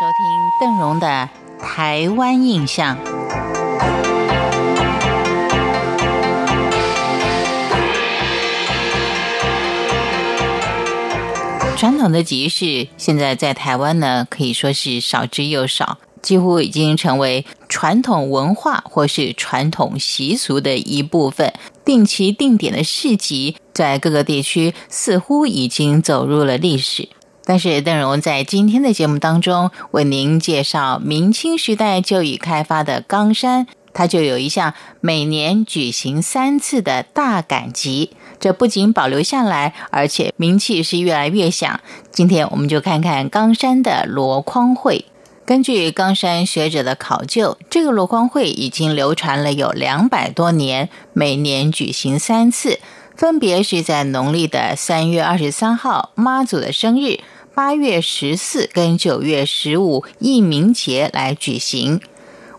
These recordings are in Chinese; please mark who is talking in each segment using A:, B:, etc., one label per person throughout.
A: 收听邓荣的《台湾印象》。传统的集市现在在台湾呢，可以说是少之又少，几乎已经成为传统文化或是传统习俗的一部分。定期定点的市集，在各个地区似乎已经走入了历史。但是邓荣在今天的节目当中为您介绍明清时代就已开发的冈山，它就有一项每年举行三次的大赶集。这不仅保留下来，而且名气是越来越响。今天我们就看看冈山的箩筐会。根据冈山学者的考究，这个箩筐会已经流传了有两百多年，每年举行三次，分别是在农历的三月二十三号妈祖的生日、八月十四跟九月十五义民节来举行。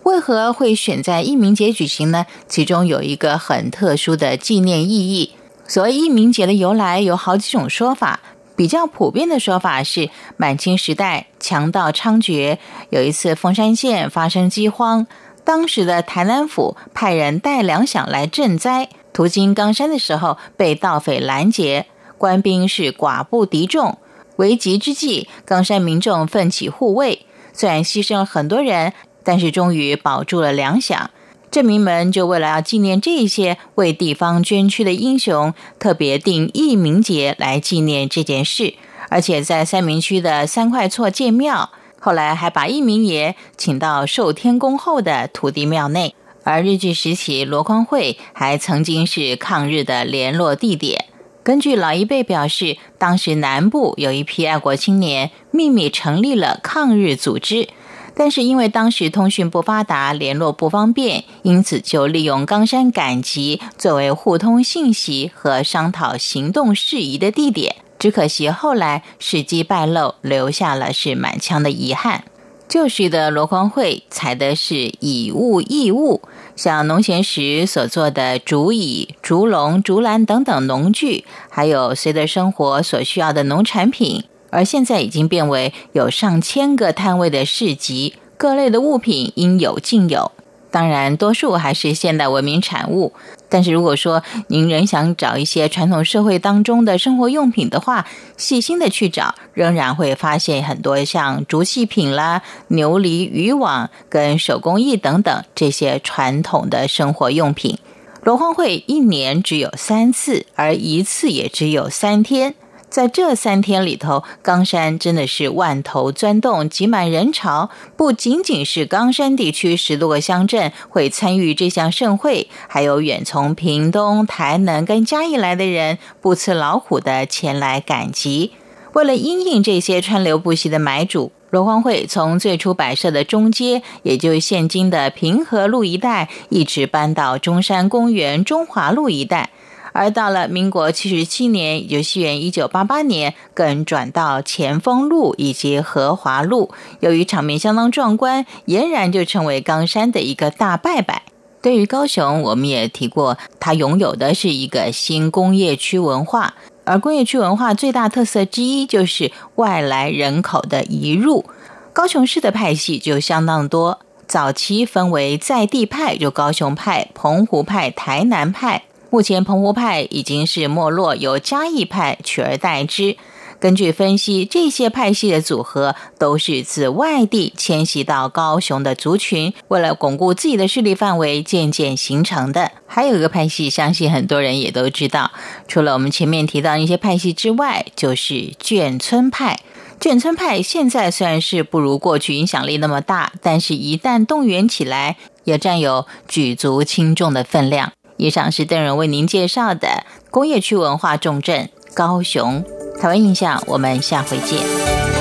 A: 为何会选在义民节举行呢？其中有一个很特殊的纪念意义。所谓义民节的由来有好几种说法。比较普遍的说法是，满清时代强盗猖獗，有一次凤山县发生饥荒，当时的台南府派人带粮饷来赈灾，途经冈山的时候被盗匪拦截，官兵是寡不敌众，危急之际，冈山民众奋起护卫，虽然牺牲了很多人，但是终于保住了粮饷。镇民们就为了要纪念这些为地方捐躯的英雄，特别定义民节来纪念这件事，而且在三明区的三块厝建庙，后来还把义民爷请到寿天宫后的土地庙内。而日据时期，罗光会还曾经是抗日的联络地点。根据老一辈表示，当时南部有一批爱国青年秘密成立了抗日组织。但是因为当时通讯不发达，联络不方便，因此就利用冈山赶集作为互通信息和商讨行动事宜的地点。只可惜后来事机败露，留下了是满腔的遗憾。旧时的罗光会采的是以物易物，像农闲时所做的竹椅、竹笼、竹篮等等农具，还有随着生活所需要的农产品。而现在已经变为有上千个摊位的市集，各类的物品应有尽有。当然，多数还是现代文明产物。但是如果说您仍想找一些传统社会当中的生活用品的话，细心的去找，仍然会发现很多像竹器品啦、牛犁渔网跟手工艺等等这些传统的生活用品。罗荒会一年只有三次，而一次也只有三天。在这三天里头，冈山真的是万头钻洞，挤满人潮。不仅仅是冈山地区十多个乡镇会参与这项盛会，还有远从屏东、台南跟嘉义来的人，不辞劳苦的前来赶集。为了因应这些川流不息的买主，罗荒会从最初摆设的中街，也就是现今的平和路一带，一直搬到中山公园中华路一带。而到了民国七十七年，也就西元一九八八年，更转到前锋路以及和华路。由于场面相当壮观，俨然就成为冈山的一个大拜拜。对于高雄，我们也提过，它拥有的是一个新工业区文化，而工业区文化最大特色之一就是外来人口的移入。高雄市的派系就相当多，早期分为在地派，就高雄派、澎湖派、台南派。目前澎湖派已经是没落，由嘉义派取而代之。根据分析，这些派系的组合都是自外地迁徙到高雄的族群，为了巩固自己的势力范围，渐渐形成的。还有一个派系，相信很多人也都知道，除了我们前面提到一些派系之外，就是眷村派。眷村派现在虽然是不如过去影响力那么大，但是一旦动员起来，也占有举足轻重的分量。以上是邓仁为您介绍的工业区文化重镇高雄台湾印象，我们下回见。